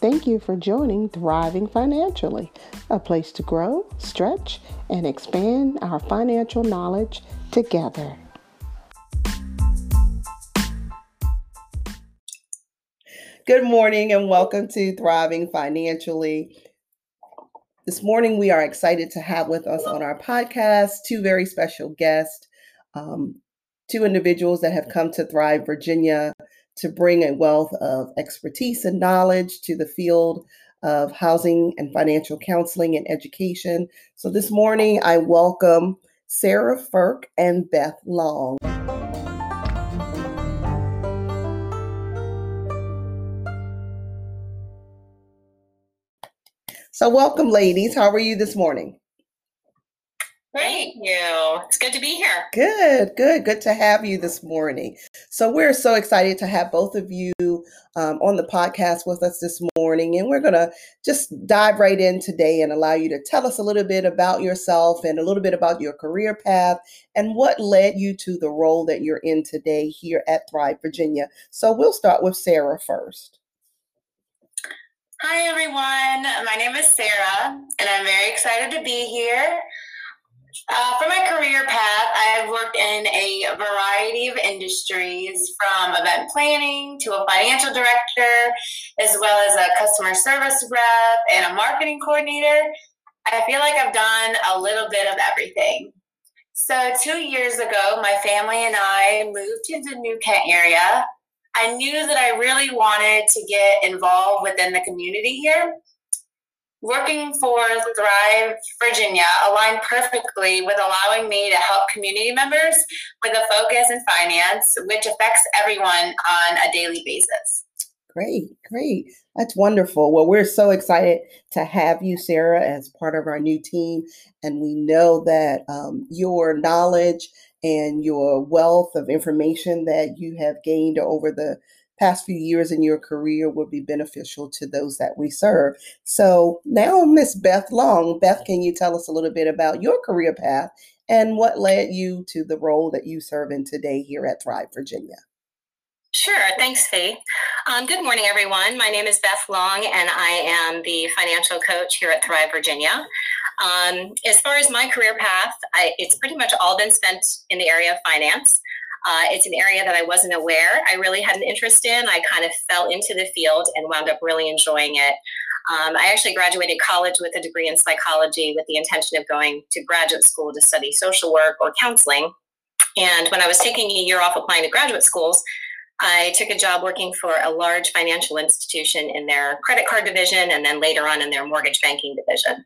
Thank you for joining Thriving Financially, a place to grow, stretch, and expand our financial knowledge together. Good morning and welcome to Thriving Financially. This morning, we are excited to have with us on our podcast two very special guests, um, two individuals that have come to Thrive Virginia to bring a wealth of expertise and knowledge to the field of housing and financial counseling and education. So this morning, I welcome Sarah Ferk and Beth Long. So, welcome, ladies. How are you this morning? Thank you. It's good to be here. Good, good, good to have you this morning. So, we're so excited to have both of you um, on the podcast with us this morning. And we're going to just dive right in today and allow you to tell us a little bit about yourself and a little bit about your career path and what led you to the role that you're in today here at Thrive Virginia. So, we'll start with Sarah first. Hi, everyone. My name is Sarah, and I'm very excited to be here. Uh, for my career path, I've worked in a variety of industries from event planning to a financial director, as well as a customer service rep and a marketing coordinator. I feel like I've done a little bit of everything. So, two years ago, my family and I moved to the New Kent area I knew that I really wanted to get involved within the community here. Working for Thrive Virginia aligned perfectly with allowing me to help community members with a focus in finance, which affects everyone on a daily basis. Great, great. That's wonderful. Well, we're so excited to have you, Sarah, as part of our new team. And we know that um, your knowledge and your wealth of information that you have gained over the past few years in your career will be beneficial to those that we serve. So now, Miss Beth Long, Beth, can you tell us a little bit about your career path and what led you to the role that you serve in today here at Thrive Virginia? Sure. Thanks, Faith. Um, good morning, everyone. My name is Beth Long, and I am the financial coach here at Thrive Virginia. Um, as far as my career path, I, it's pretty much all been spent in the area of finance. Uh, it's an area that I wasn't aware I really had an interest in. I kind of fell into the field and wound up really enjoying it. Um, I actually graduated college with a degree in psychology with the intention of going to graduate school to study social work or counseling. And when I was taking a year off applying to graduate schools, I took a job working for a large financial institution in their credit card division and then later on in their mortgage banking division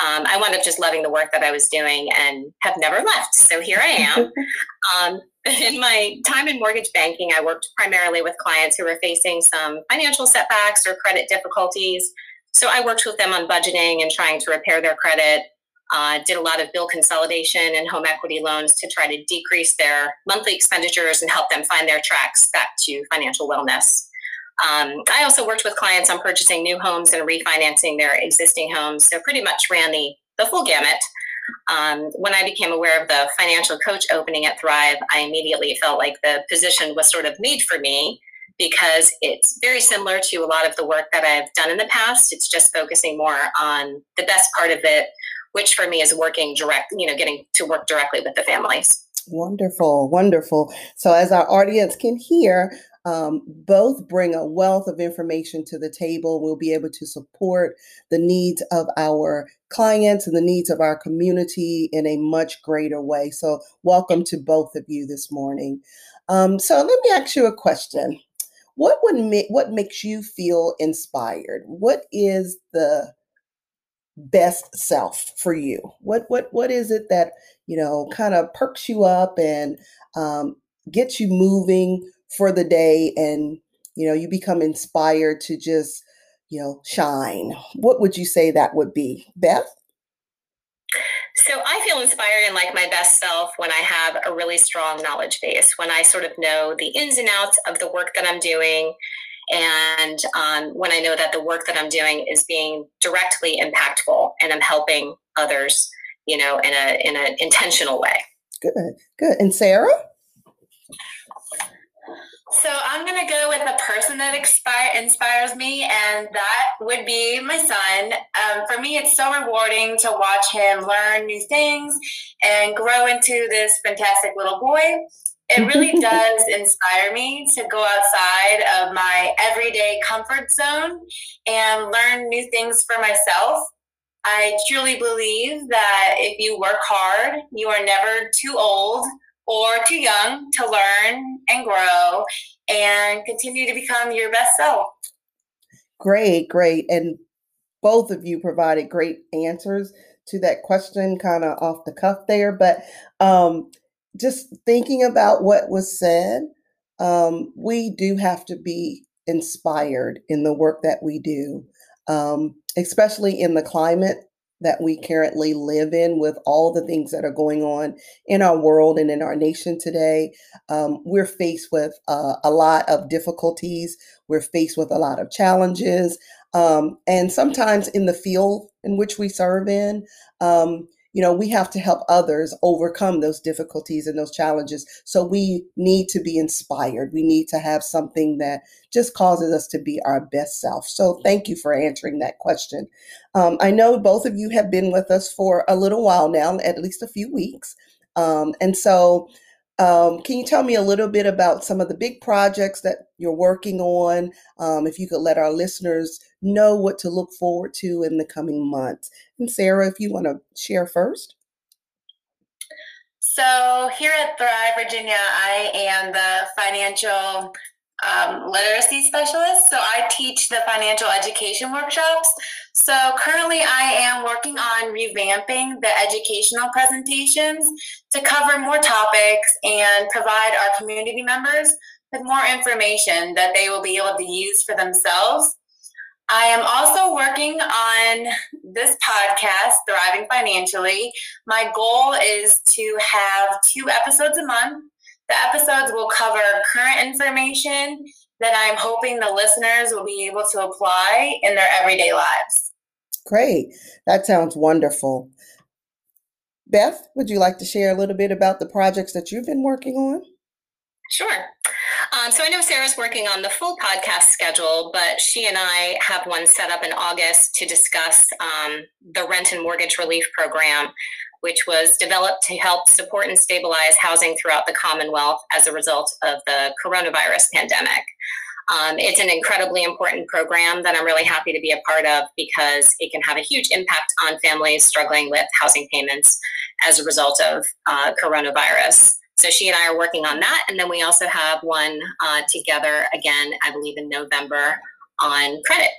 um, I wound up just loving the work that I was doing and have never left. So here I am. um, in my time in mortgage banking, I worked primarily with clients who were facing some financial setbacks or credit difficulties. So I worked with them on budgeting and trying to repair their credit. Uh, did a lot of bill consolidation and home equity loans to try to decrease their monthly expenditures and help them find their tracks back to financial wellness. Um, I also worked with clients on purchasing new homes and refinancing their existing homes. So pretty much ran the, the full gamut. Um, when I became aware of the financial coach opening at Thrive, I immediately felt like the position was sort of made for me because it's very similar to a lot of the work that I've done in the past. It's just focusing more on the best part of it, which for me is working direct, you know, getting to work directly with the families. Wonderful, wonderful. So, as our audience can hear, um, both bring a wealth of information to the table. We'll be able to support the needs of our clients and the needs of our community in a much greater way. So, welcome to both of you this morning. Um, so, let me ask you a question. What would make what makes you feel inspired? What is the best self for you? What what what is it that you know kind of perks you up and um, gets you moving for the day and you know you become inspired to just you know shine what would you say that would be beth so I feel inspired and like my best self when I have a really strong knowledge base, when I sort of know the ins and outs of the work that I'm doing, and um, when I know that the work that I'm doing is being directly impactful and I'm helping others, you know, in a in an intentional way. Good, good. And Sarah? So I'm gonna go with the person that inspire, inspires me, and that would be my son. Um, for me, it's so rewarding to watch him learn new things and grow into this fantastic little boy. It really does inspire me to go outside of my everyday comfort zone and learn new things for myself. I truly believe that if you work hard, you are never too old or too young to learn and grow and continue to become your best self. Great, great. And both of you provided great answers to that question, kind of off the cuff there. But um, just thinking about what was said, um, we do have to be inspired in the work that we do, um, especially in the climate that we currently live in with all the things that are going on in our world and in our nation today. Um, we're faced with uh, a lot of difficulties. We're faced with a lot of challenges. Um, and sometimes in the field in which we serve in, um, you know, we have to help others overcome those difficulties and those challenges. So we need to be inspired. We need to have something that just causes us to be our best self. So thank you for answering that question. Um, I know both of you have been with us for a little while now, at least a few weeks. Um, and so um, can you tell me a little bit about some of the big projects that you're working on? Um, if you could let our listeners know what to look forward to in the coming months. And Sarah, if you want to share first. So, here at Thrive Virginia, I am the financial um, literacy specialist. So I teach the financial education workshops. So currently, I am working on revamping the educational presentations to cover more topics and provide our community members with more information that they will be able to use for themselves. I am also working on this podcast, Thriving Financially. My goal is to have two episodes a month the episodes will cover current information that I'm hoping the listeners will be able to apply in their everyday lives. Great. That sounds wonderful. Beth, would you like to share a little bit about the projects that you've been working on? Sure. Um, so I know Sarah's working on the full podcast schedule, but she and I have one set up in August to discuss um, the rent and mortgage relief program which was developed to help support and stabilize housing throughout the Commonwealth as a result of the coronavirus pandemic. Um, it's an incredibly important program that I'm really happy to be a part of because it can have a huge impact on families struggling with housing payments as a result of uh, coronavirus. So she and I are working on that. And then we also have one uh, together again, I believe in November on credit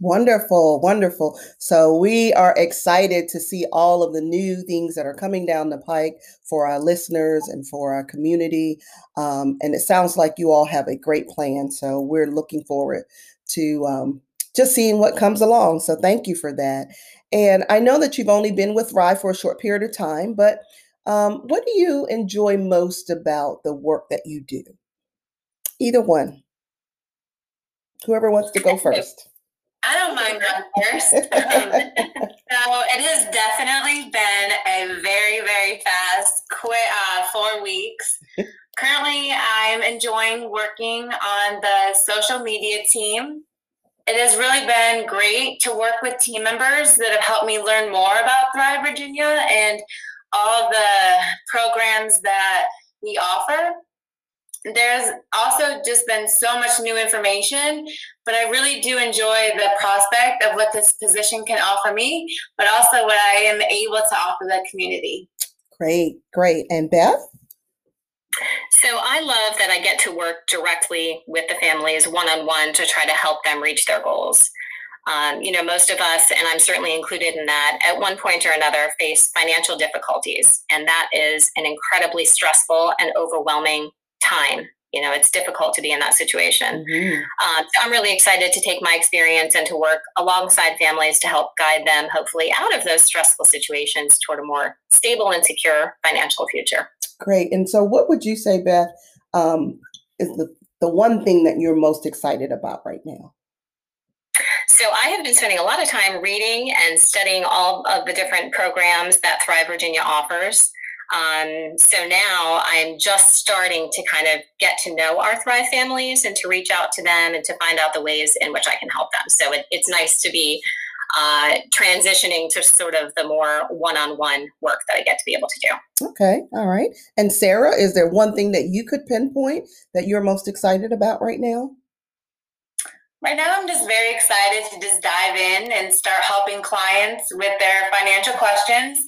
Wonderful, wonderful. So we are excited to see all of the new things that are coming down the pike for our listeners and for our community. Um, and it sounds like you all have a great plan. So we're looking forward to um, just seeing what comes along. So thank you for that. And I know that you've only been with Thrive for a short period of time, but um, what do you enjoy most about the work that you do? Either one. Whoever wants to go first. I don't mind going first. Um, so it has definitely been a very, very fast, quick uh, four weeks. Currently, I'm enjoying working on the social media team. It has really been great to work with team members that have helped me learn more about Thrive Virginia and all the programs that we offer there's also just been so much new information, but I really do enjoy the prospect of what this position can offer me, but also what I am able to offer the community. Great, great. And Beth? So I love that I get to work directly with the families one on one to try to help them reach their goals. Um, you know, most of us, and I'm certainly included in that, at one point or another face financial difficulties. And that is an incredibly stressful and overwhelming time. You know it's difficult to be in that situation. Mm-hmm. um, so i'm really excited to take my experience and to work alongside families to help guide them hopefully out of those stressful situations toward a more stable and secure financial future. Great. And so what would you say beth um, is the, the one thing that you're most excited about right now so I have been spending a lot of time reading and studying all of the different programs that Thrive Virginia offers. Um, so now I'm just starting to kind of get to know our Thrive families and to reach out to them and to find out the ways in which I can help them. So it, it's nice to be uh, transitioning to sort of the more one-on-one work that I get to be able to do. Okay, all right. And Sarah, is there one thing that you could pinpoint that you're most excited about right now? Right now, I'm just very excited to just dive in and start helping clients with their financial questions.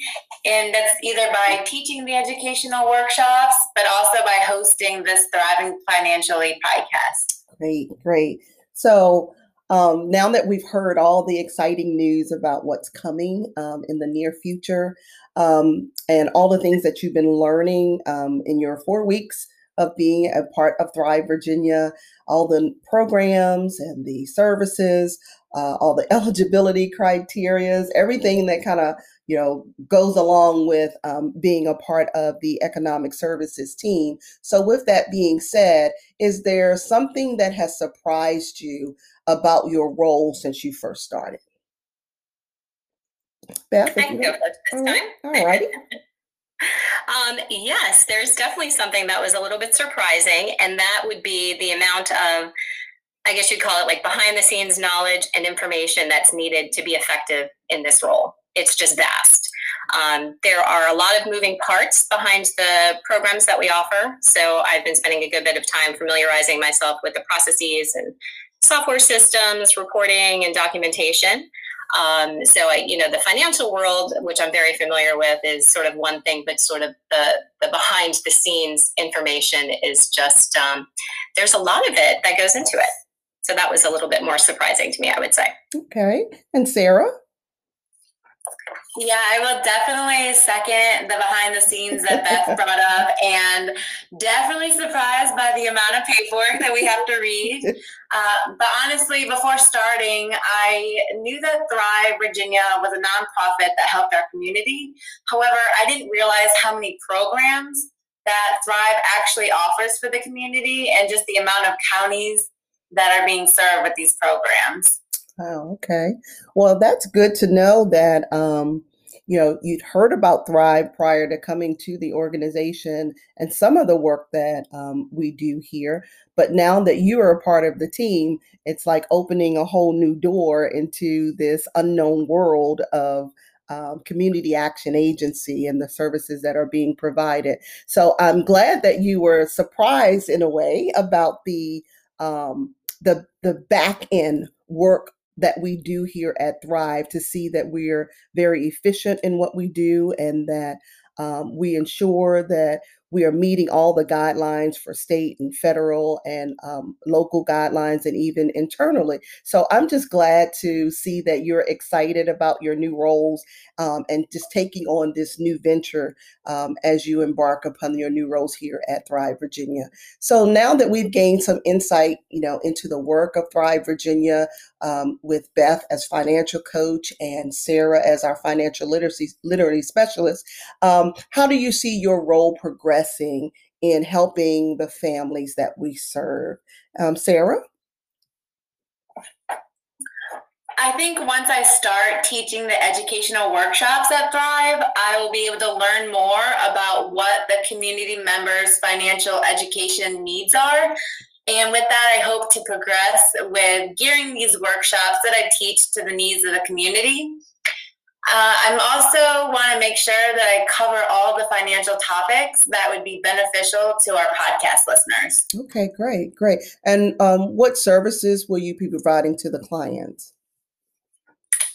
And that's either by teaching the educational workshops, but also by hosting this Thriving Financially podcast. Great, great. So, um, now that we've heard all the exciting news about what's coming um, in the near future um, and all the things that you've been learning um, in your four weeks of being a part of Thrive Virginia, all the programs and the services, uh, all the eligibility criterias, everything that kind of you know goes along with um, being a part of the economic services team. So, with that being said, is there something that has surprised you about your role since you first started? Beth, I can go first this time. All righty. Um, yes, there's definitely something that was a little bit surprising, and that would be the amount of, I guess you'd call it like behind the scenes knowledge and information that's needed to be effective in this role. It's just vast. Um, there are a lot of moving parts behind the programs that we offer. So I've been spending a good bit of time familiarizing myself with the processes and software systems, reporting, and documentation. Um, so, I, you know, the financial world, which I'm very familiar with, is sort of one thing, but sort of the, the behind the scenes information is just, um, there's a lot of it that goes into it. So that was a little bit more surprising to me, I would say. Okay. And Sarah? Yeah, I will definitely second the behind the scenes that Beth brought up, and definitely surprised by the amount of paperwork that we have to read. Uh, but honestly, before starting, I knew that Thrive Virginia was a nonprofit that helped our community. However, I didn't realize how many programs that Thrive actually offers for the community and just the amount of counties that are being served with these programs. Oh, okay. Well, that's good to know that um, you know you'd heard about Thrive prior to coming to the organization and some of the work that um, we do here. But now that you are a part of the team, it's like opening a whole new door into this unknown world of um, community action agency and the services that are being provided. So I'm glad that you were surprised in a way about the um, the the back end work that we do here at Thrive to see that we're very efficient in what we do and that um, we ensure that we are meeting all the guidelines for state and federal and um, local guidelines and even internally. So I'm just glad to see that you're excited about your new roles um, and just taking on this new venture um, as you embark upon your new roles here at Thrive Virginia. So now that we've gained some insight, you know, into the work of Thrive Virginia um, with Beth as financial coach and Sarah as our financial literacy literacy specialist, um, how do you see your role progressing in helping the families that we serve. Um, Sarah? I think once I start teaching the educational workshops at Thrive, I will be able to learn more about what the community members' financial education needs are. And with that, I hope to progress with gearing these workshops that I teach to the needs of the community. Uh, I'm also want to make sure that I cover all the financial topics that would be beneficial to our podcast listeners. Okay, great, great. And um, what services will you be providing to the clients?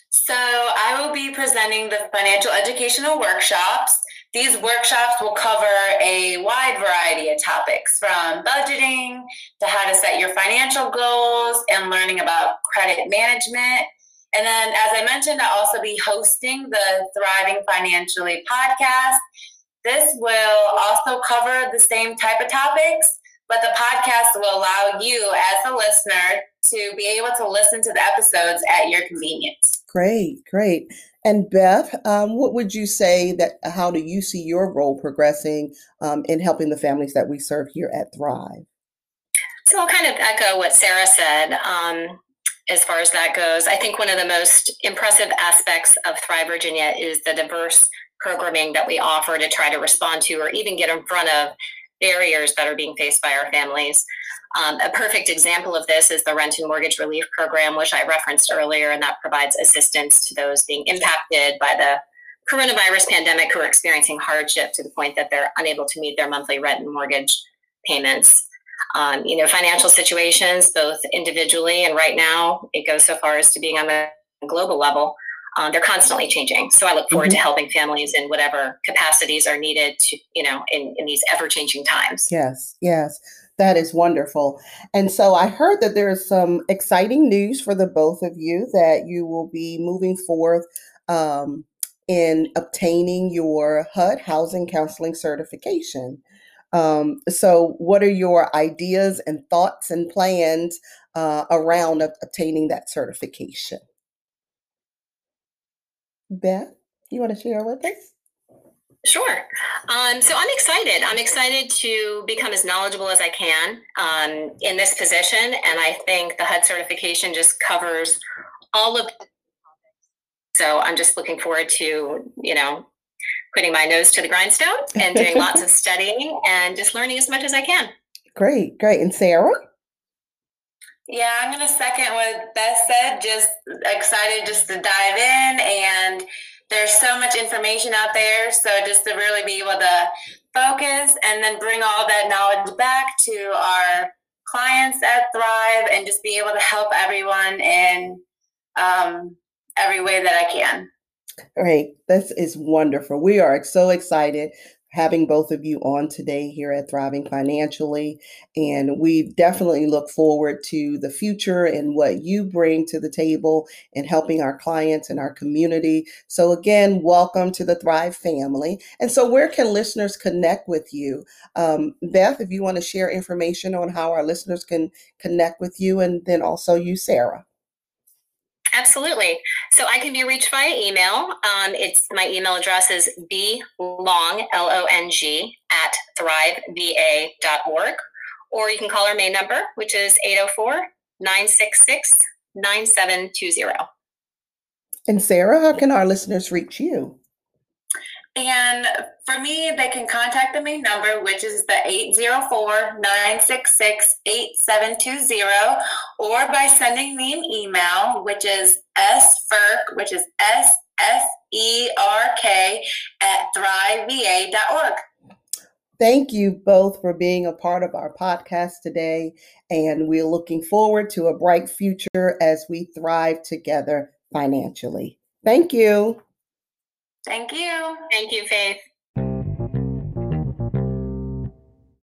So I will be presenting the financial educational workshops. These workshops will cover a wide variety of topics from budgeting to how to set your financial goals and learning about credit management and then, as I mentioned, I'll also be hosting the Thriving Financially podcast. This will also cover the same type of topics, but the podcast will allow you, as a listener, to be able to listen to the episodes at your convenience. Great, great. And Beth, um, what would you say that how do you see your role progressing um, in helping the families that we serve here at Thrive? So I'll kind of echo what Sarah said. Um, as far as that goes. I think one of the most impressive aspects of Thrive Virginia is the diverse programming that we offer to try to respond to or even get in front of barriers that are being faced by our families. Um, a perfect example of this is the rent and mortgage relief program, which I referenced earlier, and that provides assistance to those being impacted by the coronavirus pandemic who are experiencing hardship to the point that they're unable to meet their monthly rent and mortgage payments. Um, you know, financial situations, both individually and right now, it goes so far as to being on the global level. Um, they're constantly changing. So I look forward mm-hmm. to helping families in whatever capacities are needed to, you know, in, in these ever changing times. Yes, yes. That is wonderful. And so I heard that there is some exciting news for the both of you that you will be moving forth um, in obtaining your HUD housing counseling certification. Um, so, what are your ideas and thoughts and plans uh, around obtaining that certification? Beth, you want to share with us? Sure. Um, so I'm excited. I'm excited to become as knowledgeable as I can um, in this position. And I think the HUD certification just covers all of so I'm just looking forward to, you know, putting my nose to the grindstone and doing lots of studying and just learning as much as I can. Great, great. And Sarah? Yeah, I'm going to second what Beth said. Just excited just to dive in. And there's so much information out there. So just to really be able to focus and then bring all that knowledge back to our clients at Thrive and just be able to help everyone in um, every way that I can. Great. This is wonderful. We are so excited having both of you on today here at Thriving Financially. And we definitely look forward to the future and what you bring to the table and helping our clients and our community. So, again, welcome to the Thrive family. And so, where can listeners connect with you? Um, Beth, if you want to share information on how our listeners can connect with you, and then also you, Sarah. Absolutely. So I can be reached via email. Um, it's my email address is blong l o n g at thriveva.org, or you can call our main number, which is 804 966 9720. And Sarah, how can our listeners reach you? And for me, they can contact the main number, which is the 804-966-8720, or by sending me an email, which is sferk, which is S-S-E-R-K at thriveva.org. Thank you both for being a part of our podcast today. And we're looking forward to a bright future as we thrive together financially. Thank you. Thank you. Thank you, Faith.